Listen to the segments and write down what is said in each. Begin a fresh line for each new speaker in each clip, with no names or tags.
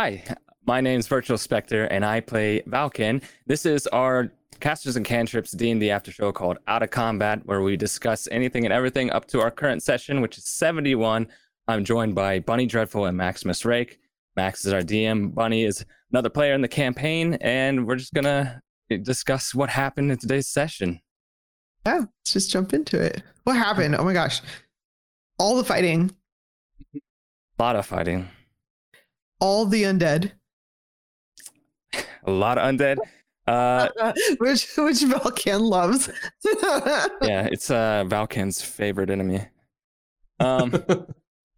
Hi, my name's Virtual Spectre, and I play Valken. This is our Casters and Cantrips D&D after show called Out of Combat, where we discuss anything and everything up to our current session, which is 71. I'm joined by Bunny Dreadful and Maximus Rake. Max is our DM. Bunny is another player in the campaign, and we're just gonna discuss what happened in today's session.
Yeah, let's just jump into it. What happened? Oh my gosh. All the fighting,
A lot of fighting,
all the undead,
a lot of undead. Uh,
which which Valken loves.
yeah, it's uh Valken's favorite enemy. Um,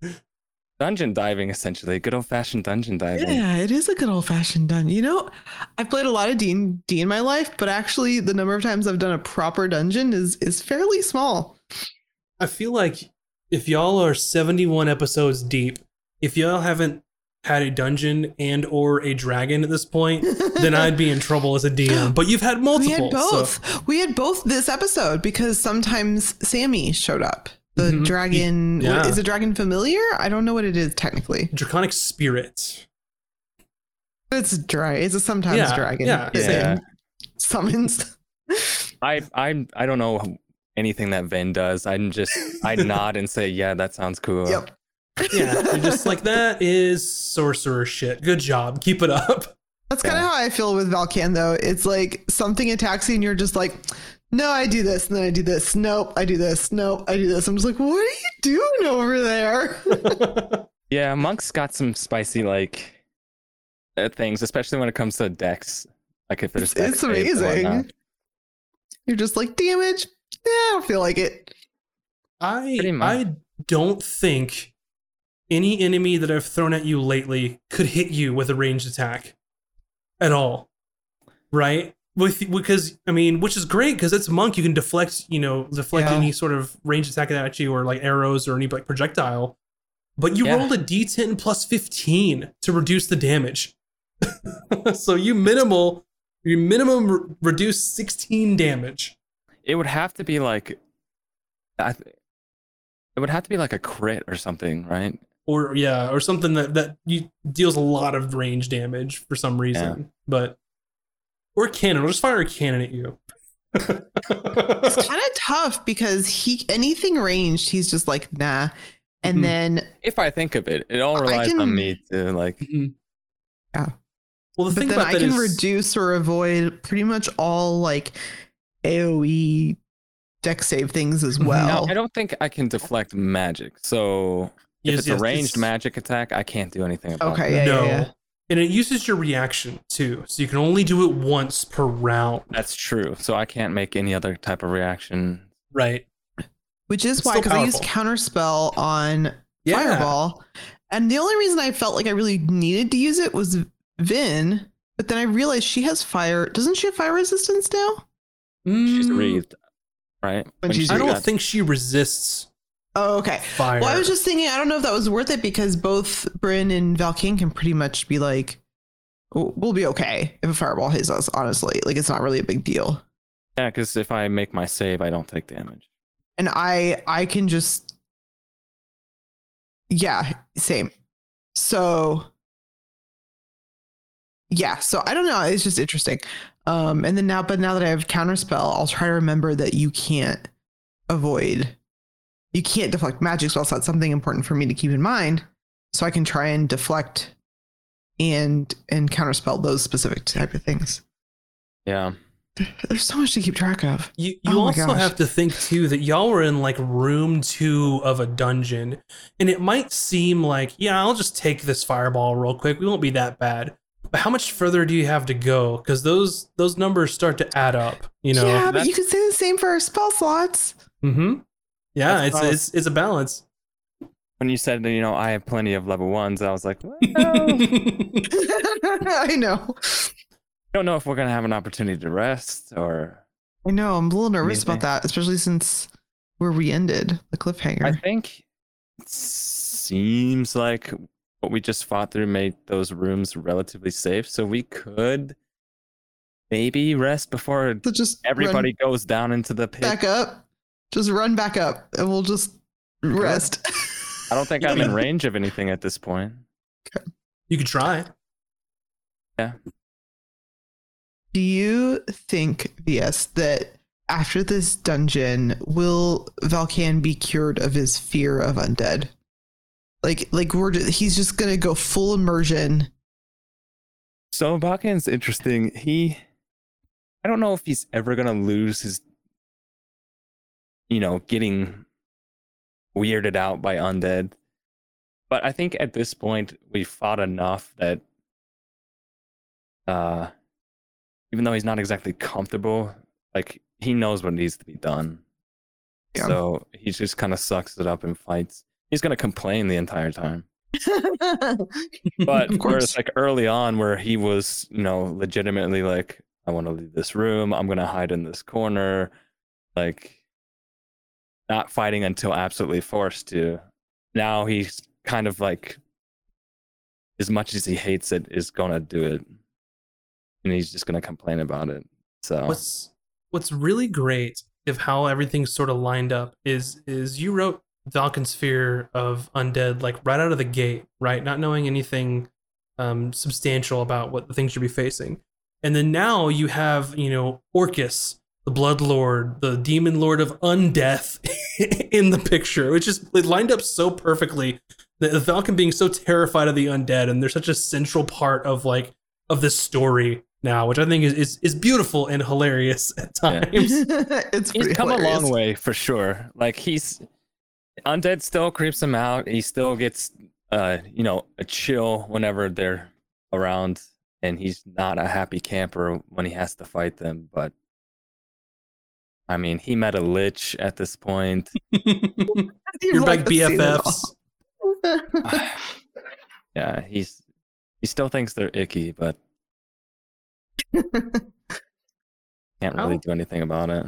dungeon diving, essentially, good old fashioned dungeon diving.
Yeah, it is a good old fashioned done. You know, I've played a lot of D and D in my life, but actually, the number of times I've done a proper dungeon is is fairly small.
I feel like if y'all are 71 episodes deep, if y'all haven't had a dungeon and or a dragon at this point, then I'd be in trouble as a DM. But you've had multiple.
We had
so-
both. We had both this episode because sometimes Sammy showed up. The
Mhm.
dragon
Yeah.
what- is a dragon familiar? I don't know what it is technically.
Draconic spirit.
It's dry. It's a sometimes
Yeah,
dragon.
yeah,
that
Yeah.
Summons.
I I I don't know anything that Ven does. I'm just I nod and say, yeah, that sounds cool.
Yep.
Yeah, you're just like that is sorcerer shit. Good job. Keep it up.
That's kind of
Yeah.
how I feel with Valken though. It's like something attacks you and you're just like, no, I do this, and then I do this. Nope, I do this. Nope, I do this. I'm just like, what are you doing over there?
Yeah, Monk's got some spicy like uh, things, especially when it comes to dex. Like if there's
It's,
dex
it's
saves and whatnot.
amazing. You're just like, damage. Yeah, I don't feel like it.
I I don't think any enemy that I've thrown at you lately could hit you with a ranged attack at all. Right? With because I mean, which is great because it's monk. You can deflect, you know, deflect
Yeah.
any sort of ranged attack at you or like arrows or any like projectile. But you
Yeah.
rolled a D10 plus 15 to reduce the damage. so you minimal, you minimum re- reduce 16 damage.
It would have to be like, I, th- it would have to be like a crit or something, right?
Or yeah, or something that that you deals a lot of range damage for some reason. But or a cannon, we'll just fire a cannon at you.
It's kind of tough because he anything ranged, he's just like, nah. And
Mhm.
then
If I think of it, it all
I
relies
can-
on me to like.
yeah well, the
but
thing
then
about
I
that
can
is-
reduce or avoid pretty much all like AoE dex save things as well.
Now, I don't think I can deflect magic. So if it's
yes,
a ranged
it's-
magic attack, I can't do anything about
Okay,
it.
yeah,
no,
yeah, yeah.
and it uses your reaction too, so you can only do it once per round.
That's true. So I can't make any other type of reaction.
Right?
Which is
It's
why, because I used counterspell on
Yeah.
Fireball, and the only reason I felt like I really needed to use it was Vin. But then I realized she has fire. Doesn't she have fire resistance now?
She's
Mm,
wreathed, right?
When she's
I don't think she resists
Oh, okay.
fire.
Well, I was just thinking, I don't know if that was worth it because both Bryn and Valken can pretty much be like, "Oh, we'll be okay if a fireball hits us, honestly. Like, it's not really a big deal.
Yeah, because if I make my save, I don't take damage.
And I, I can just, yeah, same. So, yeah, so I don't know. It's just interesting. Um, and then now, but now that I have counterspell, I'll try to remember that you can't avoid, you can't deflect magic spells. That's something important for me to keep in mind. So I can try and deflect and and counterspell those specific type of things.
Yeah.
There's so much to keep track of.
You, you
Oh
also
gosh.
have to think too that y'all were in like room two of a dungeon, and it might seem like, yeah, I'll just take this fireball real quick. We won't be that bad. But how much further do you have to go? Because those those numbers start to add up. You know.
yeah, but
that's-
you could say the same for our spell slots.
Mm-hmm. Yeah, it's,
how-
it's it's a balance.
When you said that, you know, I have plenty of level ones, I was like, well, I
I know.
don't know if we're gonna have an opportunity to rest or.
I know. I'm a little nervous
Amazing.
about that, especially since where we ended the cliffhanger.
I think it seems like what we just fought through made those rooms relatively safe, so we could maybe rest before
so just
everybody goes down into the pit.
back up. Just run back up, and we'll just rest.
I don't think I'm in range of anything at this point.
you could try.
Yeah.
Do you think, VS, that after this dungeon, will Valken be cured of his fear of undead? Like, like we're ju- he's just gonna go full immersion.
So Valken's interesting. He, I don't know if he's ever gonna lose his, you know, getting weirded out by undead. But I think at this point we've fought enough that, uh, even though he's not exactly comfortable, like he knows what needs to be done.
Yeah.
So he just kind of sucks it up and fights. He's gonna complain the entire time. But
Of course.
whereas like early on where he was, you know, legitimately like, I want to leave this room, I'm gonna hide in this corner, like not fighting until absolutely forced to. Now he's kind of like as much as he hates it, is gonna do it. And he's just gonna complain about it. So
What's what's really great of how everything's sort of lined up is is you wrote Valken's fear of undead like right out of the gate, right? Not knowing anything um, substantial about what the things you'll be facing. And then now you have, you know, Orcus, the Blood Lord, the Demon Lord of Undeath in the picture, which is it lined up so perfectly. The, the Valken being so terrified of the undead, and they're such a central part of like of this story now, which I think is is, is beautiful and hilarious at
Yeah.
times.
it's
he's
pretty
come a long way for sure. Like he's undead still creeps him out. He still gets uh you know a chill whenever they're around, and he's not a happy camper when he has to fight them. But I mean, he met a lich at this point.
You've
You're
liked
like
to see them
BFFs.
yeah, he's he still thinks they're icky, but can't really
How-
do anything about it.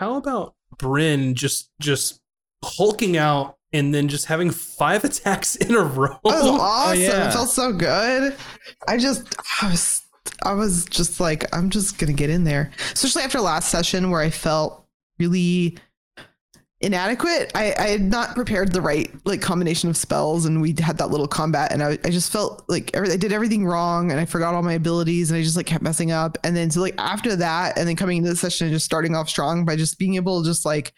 How about Bryn just just hulking out and then just having five attacks in a row?
That was oh, awesome.
yeah.
It felt so good. I just, I was, I was just like, I'm just gonna get in there. Especially after last session where I felt really inadequate. I, I had not prepared the right like combination of spells, and we had that little combat, and I, I just felt like every, I did everything wrong, and I forgot all my abilities, and I just like kept messing up. And then so like after that, and then coming into the session and just starting off strong by just being able to just like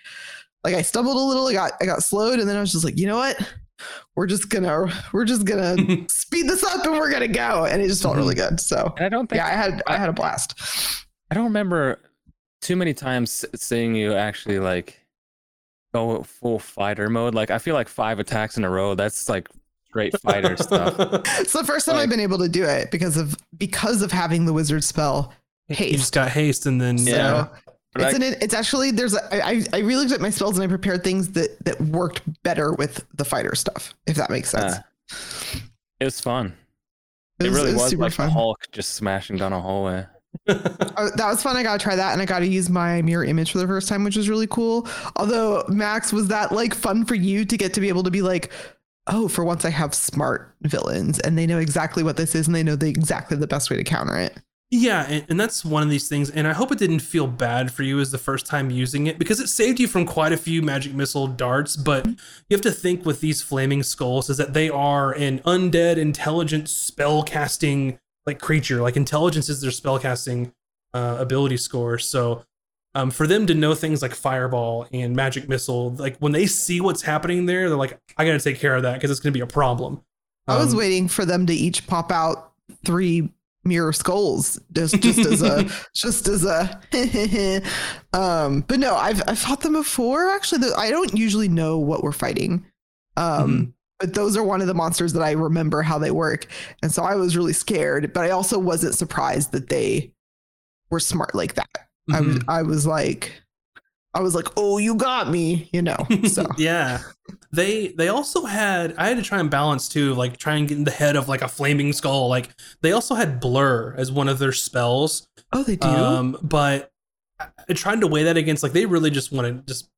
like I stumbled a little, I got I got slowed, and then I was just like, you know what? We're just gonna we're just gonna speed this up and we're gonna go. And it just felt really mm-hmm. good. So
And I don't think
yeah, I had I had a blast.
I don't remember too many times seeing you actually like go full fighter mode. Like I feel like five attacks in a row. That's like straight fighter stuff.
It's the first time
Like-
I've been able to do it because of because of having the wizard spell haste
You just got haste and then
So
Yeah. But
it's
I-
an it's actually there's a, I I really looked at my spells and I prepared things that that worked better with the fighter stuff, if that makes sense.
uh, it was fun.
It
It,
was-
really
it was
was,
super
like
fun.
Hulk just smashing down a hallway.
Oh, that was fun. I got to try that, and I got to use my mirror image for the first time, which was really cool. Although Max, was that like fun for you to get to be able to be like, oh, for once I have smart villains, and they know exactly what this is, and they know the exactly the best way to counter it.
Yeah, and, and that's one of these things. And I hope it didn't feel bad for you as the first time using it because it saved you from quite a few magic missile darts. But you have to think with these flaming skulls is that they are an undead, intelligent spell casting like creature. Like intelligence is their spell casting uh, ability score. So um, for them to know things like fireball and magic missile, like when they see what's happening there, they're like, I got to take care of that because it's going to be a problem.
I was
Um,
waiting for them to each pop out three mirror skulls just just as a just as a um but no i've i've fought them before actually The- i don't usually know what we're fighting um
Mhm.
but those are one of the monsters that i remember how they work and so i was really scared but i also wasn't surprised that they were smart like that i was
Mhm.
i was like i was like oh you got me you know so
yeah they they also had i had to try and balance too like try and get in the head of like a flaming skull. Like they also had blur as one of their spells.
Oh they do?
Um but I- tried to weigh that against like they really just want to just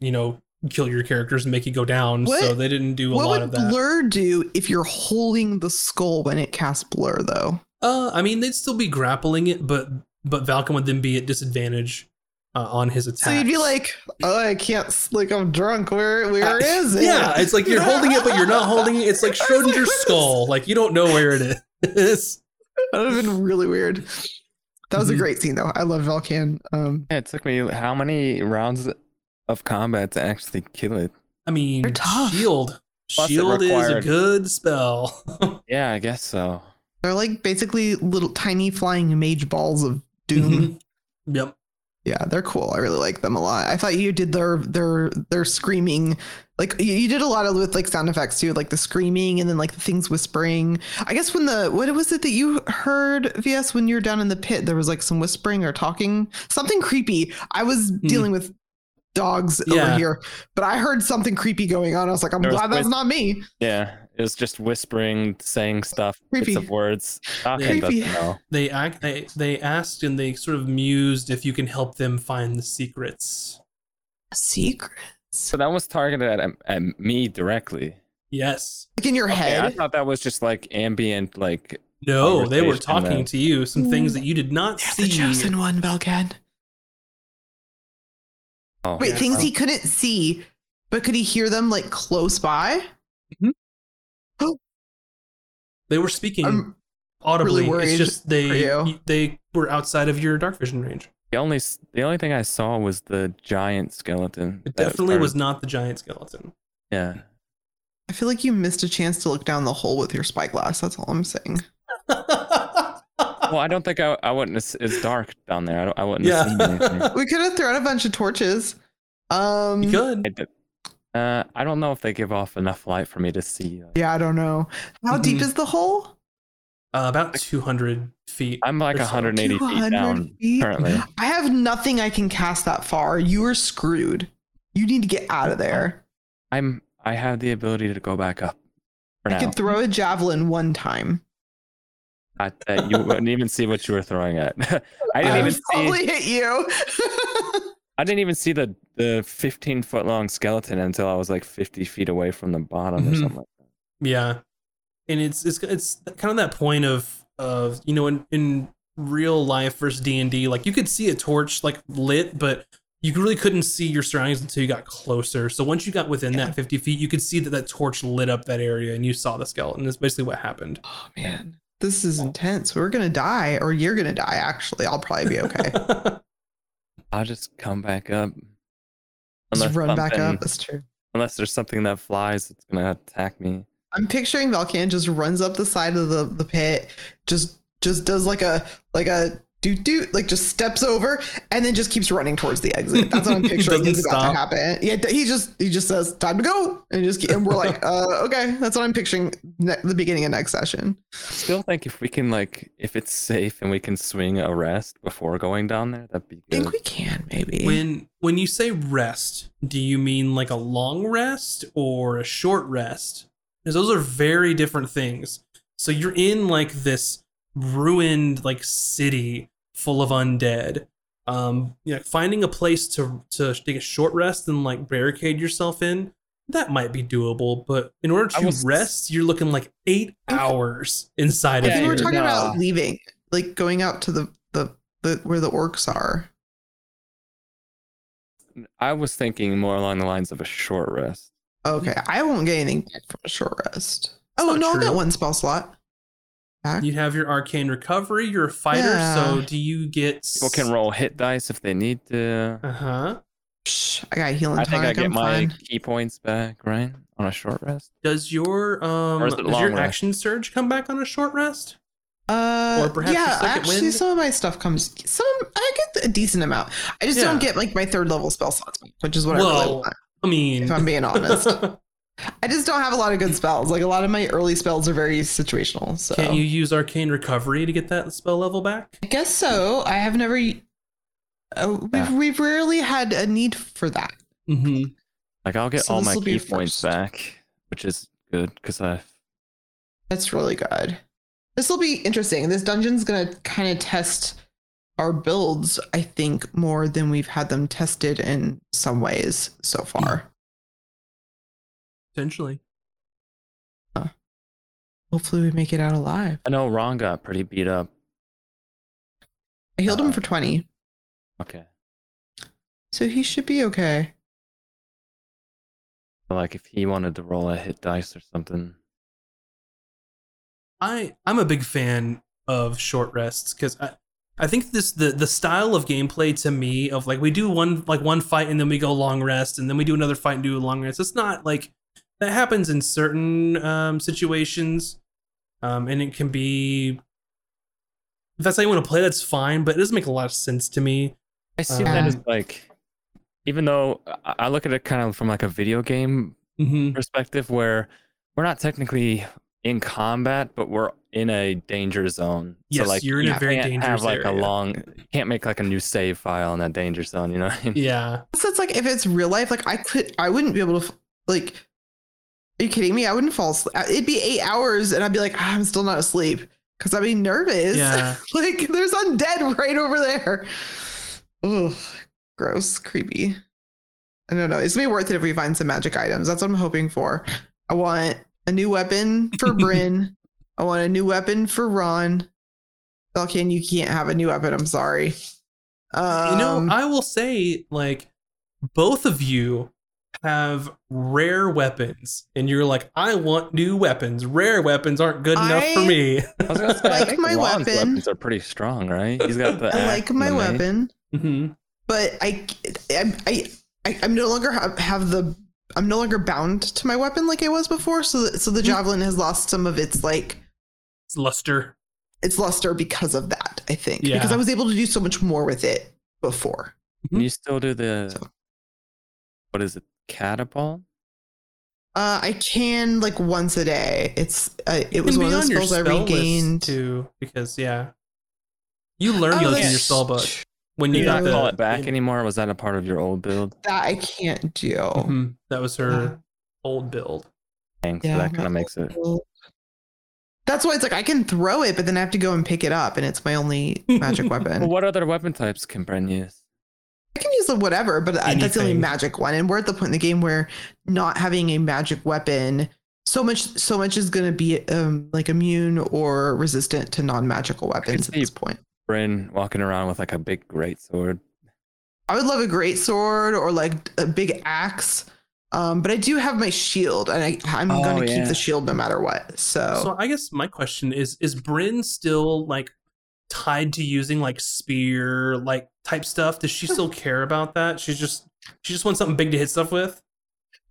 you know kill your characters and make you go down. So they didn't do a
what
lot
would
of that.
blur do if you're holding the skull when it casts blur though?
Uh i mean they'd still be grappling it but but Valken would then be at disadvantage uh, on his attack
So you'd be like, "Oh, I can't. Like, I'm drunk. Where, where is it?"
yeah it's like you're holding it but you're not holding it it's like
I like,
schrodinger's
what is-
skull like you don't know where it is that
would have been really weird. That was a
Mhm.
great scene though. I love Valken. Um,
Yeah, it took me how many rounds of combat to actually kill it?
I mean,
They're tough.
shield.
Plus it
shield is a good spell.
Yeah, I guess so.
they're like basically little tiny flying mage balls of doom.
Mhm. Yep.
Yeah, they're cool. I really like them a lot. I thought you did their their their screaming, like you, you did a lot of with like sound effects too, like the screaming and then like the things whispering. I guess when the what was it that you heard VS when you were down in the pit? There was like some whispering or talking, something creepy. I was hmm. dealing with dogs over here, but I heard something creepy going on. I was like, I'm
There was
glad that's not me.
Yeah, it was just whispering, saying stuff,
Creepy.
bits of words. Valken
Creepy.
doesn't know.
They act. They, they asked and they sort of mused if you can help them find the secrets.
Secret.
So that was targeted at, at me directly.
Yes.
Like in your
Okay, I thought that was just like ambient, like
No, they were talking
that-
to you. Some things that you did not
You're
see.
the chosen one, Valken.
oh,
Wait,
Yeah.
things he couldn't see, but could he hear them like close by?
They were speaking
I'm
audibly.
really
it's just they they were outside of your dark vision range.
the only the only thing I saw was the giant skeleton.
It
that
definitely was
started-
not the giant skeleton.
Yeah,
I feel like you missed a chance to look down the hole with your spyglass. That's all I'm saying.
well, I don't think I, I wouldn't. Have, s- it's dark down there. I, don't, I wouldn't
yeah.
have seen anything.
We could have thrown a bunch of torches. Um,
you could.
I, uh, I don't know if they give off enough light for me to see. like-
Yeah, I don't know. How deep
Mhm.
is the hole?
Uh, about 200 feet.
I'm like
or so.
180 feet
200
down
feet?
currently.
I have nothing I can cast that far. You are screwed. You need to get out of there.
I'm. I have the ability to go back up. For
I
now,
could throw a javelin one time.
I, uh, you wouldn't even see what you were throwing at. I didn't
I
even
would
see.
probably hit you.
I didn't even see the the 15 foot long skeleton until I was like 50 feet away from the bottom or
Mhm.
something. Like that.
Yeah, and it's it's it's kind of that point of of you know in in real life versus D and D, like you could see a torch like lit, but you really couldn't see your surroundings until you got closer. So once you got within
Yeah.
that fifty feet, you could see that that torch lit up that area, and you saw the skeleton. That's basically what happened.
oh man, this is intense. We're gonna die, or you're gonna die. Actually, I'll probably be okay.
I'll just come back up.
Just run back up. That's true.
Unless there's something that flies that's gonna attack me.
I'm picturing Valken just runs up the side of the, the pit, just just does like a like a doot do like just steps over and then just keeps running towards the exit. That's what I'm picturing
Doesn't
is about to happen. Yeah, he just he just says time to go, and just keep, and we're like, uh, okay, that's what I'm picturing ne- the beginning of next session.
Still think if we can like if it's safe and we can swing a rest before going down there, that'd be Good.
I think we can maybe.
when when you say rest, do you mean like a long rest or a short rest? Because those are very different things. So you're in like this ruined like city full of undead. Um, you know, finding a place to to take a short rest and like barricade yourself in that might be doable. But in order to
was-
rest, you're looking like eight hours inside
I
of
think
here.
we're talking
no.
about leaving, like going out to the the, the where the orcs are.
I was thinking more along the lines of a short rest.
Okay, I won't get anything back from a short rest. Oh
not
no, I'll get one spell slot. Back.
You have your arcane recovery. You're a fighter,
Yeah.
so do you get?
People can roll hit dice if they need to.
Uh huh.
I got healing
I think I get
I'm
my
fine.
ki points back, right? On a short rest.
Does your um
Or is it
does your
rest?
action surge come back on a short rest?
Uh,
Or perhaps your
yeah, actually,
wind?
some of my stuff comes. Some I get a decent amount. I just
Yeah.
don't get like my third level spell slots, which is what I really want.
I mean,
If I'm being honest, I just don't have a lot of good spells. Like a lot of my early spells are very situational. So
can't you use arcane recovery to get that spell level back?
I guess so. I have never. Uh, we've
Yeah.
we've rarely had a need for that.
Mm-hmm.
Like I'll get
So
all my
this'll
ki points
first.
back, which is good because I
That's really good. This will be interesting. This dungeon's gonna kind of test our builds, I think, more than we've had them tested in some ways so far.
Potentially.
Hopefully, we make it out alive.
I know Ron got pretty beat up.
I healed him
Uh,
for 20,
Okay.
so he should be okay.
Like if he wanted to roll a hit dice or something.
I I'm a big fan of short rests because I, I think this the the style of gameplay to me of like we do one like one fight and then we go long rest and then we do another fight and do a long rest. It's not like that happens in certain um, situations, um, and it can be if that's how you want to play. That's fine, but it doesn't make a lot of sense to me.
I see that
Um,
as like, even though I I look at it kind of from like a video game
Mm-hmm.
perspective, where we're not technically in combat, but we're in a danger zone.
Yes,
so like
you're in a very
can't
dangerous
have like a long. You can't make like a new save file in that danger zone. You know. What I mean?
Yeah,
So it's like if it's real life, like I could, I wouldn't be able to, like, are you kidding me? I wouldn't fall asleep. It'd be eight hours, and I'd be like, "Ah, I'm still not asleep because I'd be nervous.
Yeah.
like there's undead right over there. Ugh, gross, creepy. I don't know. It's gonna be worth it if we find some magic items. That's what I'm hoping for. I want a new weapon for Bryn. I want a new weapon for Ron. Valken, you can't have a new weapon. I'm sorry. Um,
you know, I will say like both of you have rare weapons and you're like, I want new weapons. Rare weapons aren't good enough for me.
I was gonna say, I
like
think
my
Ron's
weapon.
weapons are pretty strong, right? He's got the.
I like my
the mace.
weapon.
hmm
but I, I, I, I I'm no longer have, have the. I'm no longer bound to my weapon like I was before. So, the- so the javelin has lost some of its like
It's luster.
its luster because of that. I think
Yeah.
because I was able to do so much more with it before.
Can you still do the?
So-
What is it? Catapult.
Uh, I can like once a day. It's uh, it was one of the
on
spells I
spell list,
regained.
too, because yeah, you learn
Oh,
those in your
that's-
spell book when you
You
got
don't
the
call it back anymore. Was that a part of your old build?
That I can't do.
Mhm. That was her
Yeah.
old build.
Dang,
Yeah,
so that kind of makes it.
That's why it's like I can throw it, but then I have to go and pick it up, and it's my only magic weapon.
Well, what other weapon types can Bryn use?
I can use the whatever, but I- that's the only magic one. And we're at the point in the game where not having a magic weapon, so much, so much is going to be um, like immune or resistant to non-magical weapons at this point.
Bryn walking around with like a big great sword.
I would love a great sword or like a big axe, um, but I do have my shield, and I, I'm
Oh,
going to
yeah.
keep the shield no matter what. So,
So I guess my question is: Is Bryn still like tied to using like spear like type stuff? Does she still care about that? She's just she just wants something big to hit stuff with.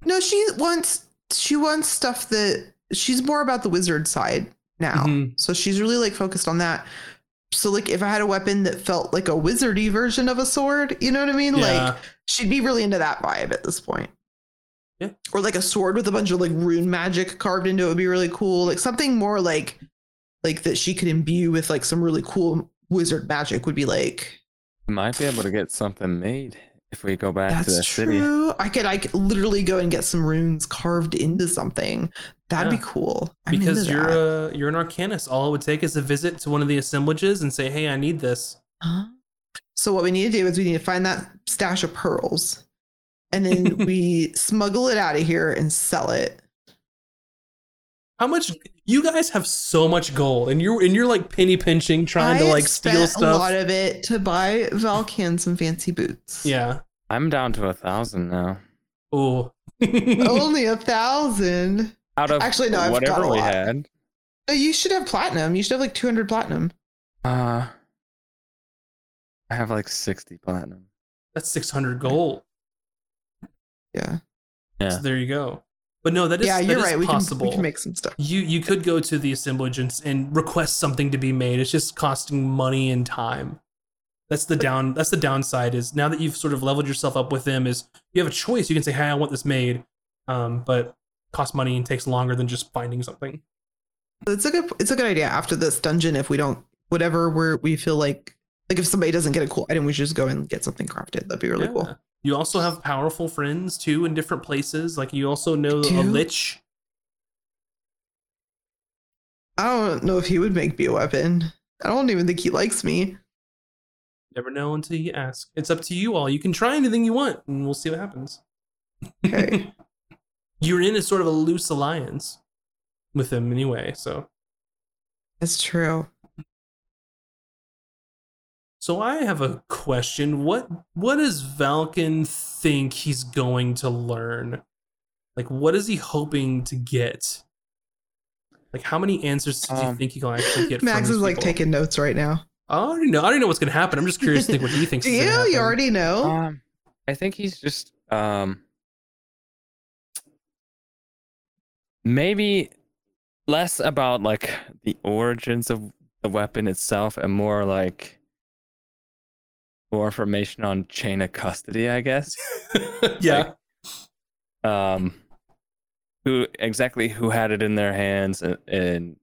no, she wants she wants stuff that she's more about the wizard side now.
Mhm.
So she's really like focused on that. So like if I had a weapon that felt like a wizardy version of a sword, you know what I mean? Like
Yeah.
she'd be really into that vibe at this point.
Yeah.
Or like a sword with a bunch of like rune magic carved into it would be really cool. Like something more like like that she could imbue with like some really cool wizard magic would be like
We might be able to get something made if we go back to the
that's
city.
true. I could I could literally go and get some runes carved into something. That'd
Yeah.
be cool. I'm
because you're
that.
a you're an arcanist. All it would take is a visit to one of the assemblages and say, "Hey, I need this."
Huh? So what we need to do is we need to find that stash of pearls, and then we smuggle it out of here and sell it.
How much you guys have so much gold, and you're and you're like penny pinching, trying
I
to like steal
spent a lot of it to buy Valken some fancy boots.
Yeah.
I'm down to a thousand now.
Oh.
only a thousand.
Out of
Actually, no, I've got
whatever
a
we
lot.
had.
You should have platinum. You should have like two hundred platinum.
Uh, I have like sixty platinum.
That's six hundred gold.
Yeah,
Yeah.
So there you go. But no, that is
yeah, you're right. We can,
possible.
we can make some stuff.
you you could go to the assemblage and, and request something to be made. It's just costing money and time. That's the down. That's the downside. Is now that you've sort of leveled yourself up with them, is you have a choice. You can say, "Hey, I want this made," um, but costs money and takes longer than just finding something.
It's a good. It's a good idea. After this dungeon, if we don't, whatever we're, we feel like, like if somebody doesn't get a cool item, we should just go and get something crafted. That'd be really
Yeah.
cool.
You also have powerful friends too in different places. Like you also know a lich.
I don't know if he would make me a weapon. I don't even think he likes me.
Never know until you ask. It's up to you all. You can try anything you want, and we'll see what happens.
Okay.
You're in a sort of a loose alliance with him anyway. So,
That's true.
So I have a question. What what does Valken think he's going to learn? Like, what is he hoping to get? Like, how many answers do you
Um,
think you can actually get?
Max
from
is like
people?
taking notes right now.
I already know. I already know what's gonna happen. I'm just curious to think what he thinks.
Do
is
you?
gonna happen.
You already know.
Um, I think he's just um maybe less about like the origins of the weapon itself and more like more information on chain of custody, I guess.
yeah.
Um who exactly who had it in their hands and, and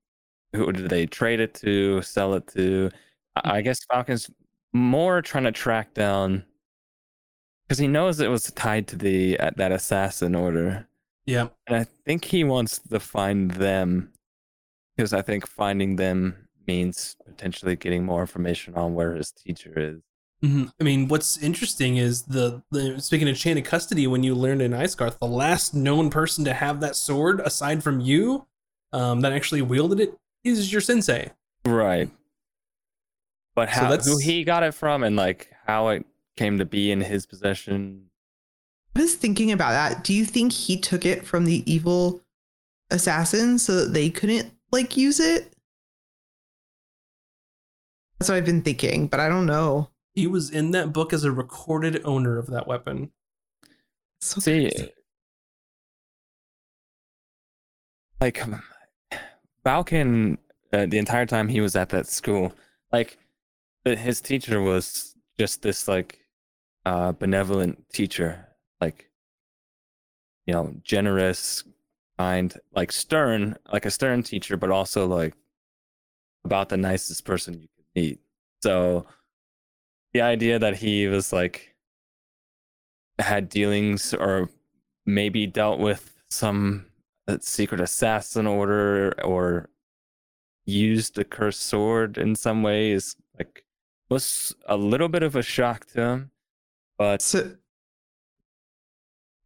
who did they trade it to, sell it to? I I guess Valken's more trying to track down because he knows it was tied to the uh, that assassin order,
yeah.
and I think he wants to find them because I think finding them means potentially getting more information on where his teacher is.
Mhm. I mean, what's interesting is the, the speaking of chain of custody. When you learned in Icegarth, the last known person to have that sword, aside from you, um, that actually wielded it, is your sensei.
Right. But
So
how who he got it from and like how it came to be in his possession.
I was thinking about that. Do you think he took it from the evil assassins so that they couldn't like use it? That's what I've been thinking, but I don't know.
He was in that book as a recorded owner of that weapon.
So
See,
crazy.
like Valken, uh, the entire time he was at that school, like his teacher was just this like uh, benevolent teacher, like you know, generous, kind, like stern, like a stern teacher, but also like about the nicest person you could meet. So the idea that he was like had dealings or maybe dealt with some uh, secret assassin order or used the cursed sword in some way is like was a little bit of a shock to him but
so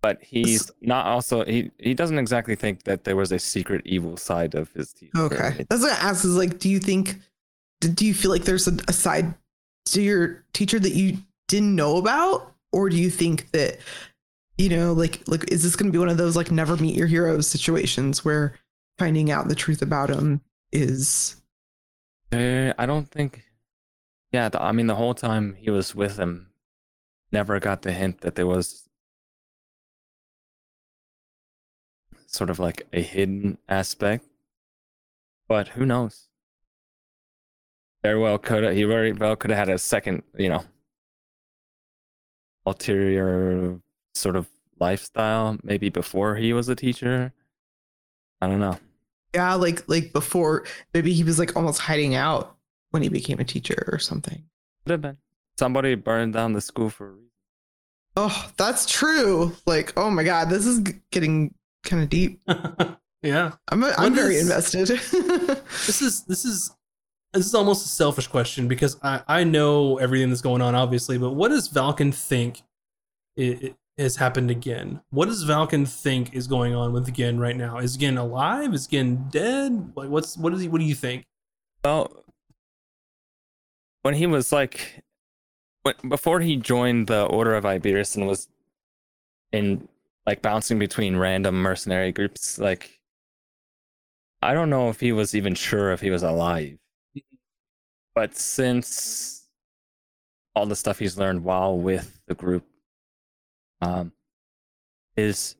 but he's not also he he doesn't exactly think that there was a secret evil side of his teacher
okay. That's what I ask is like, do you think do you feel like there's a, a side to your teacher that you didn't know about? Or do you think that, you know, like like is this gonna be one of those like never meet your heroes situations where finding out the truth about him is
Uh, I don't think. Yeah, the, I mean, the whole time he was with him, never got the hint that there was sort of like a hidden aspect. But who knows? Very well could he very well could have had a second, you know, ulterior sort of lifestyle maybe before he was a teacher. I don't know.
yeah, like like before maybe he was like almost hiding out when he became a teacher or something.
Could have been somebody burned down the school for a reason.
Oh, that's true. Like, oh my god, this is getting kind of deep.
yeah.
I'm I'm very
is-
invested.
This is this is this is almost a selfish question because I I know everything that's going on obviously, but what does Valken think i- i- has happened again? What does Valken think is going on with Gin right now? Is Gin alive? Is Gin dead? Like what's what is he? What do you think?
Well, when he was like, when, before he joined the Order of Iberus and was in like bouncing between random mercenary groups, like, I don't know if he was even sure if he was alive. But since all the stuff he's learned while with the group, um, his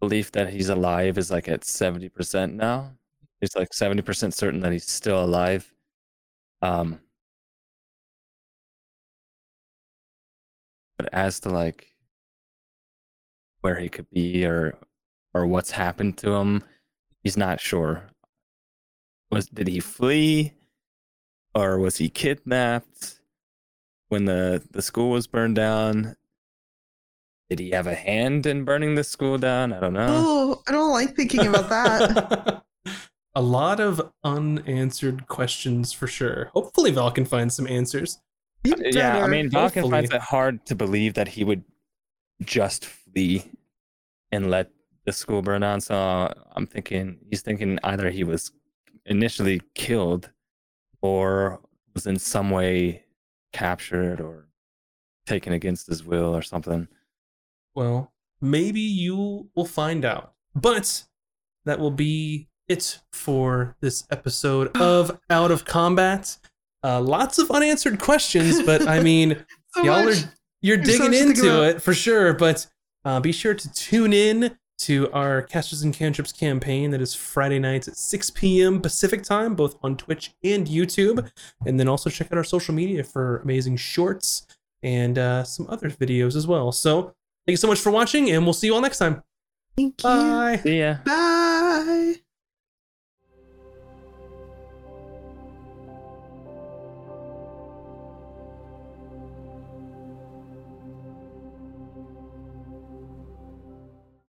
belief that he's alive is like at 70% now. He's like 70% certain that he's still alive. Um but as to like where he could be or or what's happened to him he's not sure. Was did he flee or was he kidnapped when the the school was burned down did he have a hand in burning the school down i don't know
oh, I don't like thinking about that.
a lot of unanswered questions for sure. Hopefully Val can find some answers.
Yeah, I mean, Valken
hopefully.
finds it hard to believe that he would just flee and let the school burn down. So uh, I'm thinking he's thinking either he was initially killed or was in some way captured or taken against his will or something.
Well, maybe you will find out. But that will be it for this episode of Out of Combat. Uh, lots of unanswered questions, but I mean,
So
y'all
much.
are you're
so
digging
much
into it for sure. But uh, be sure to tune in to our Casters and Cantrips campaign that is Friday nights at 6 p.m. Pacific time, both on Twitch and YouTube. And then also check out our social media for amazing shorts and uh, some other videos as well. So thank you so much for watching, and we'll see you all next time.
Thank you.
Bye.
See ya.
Bye.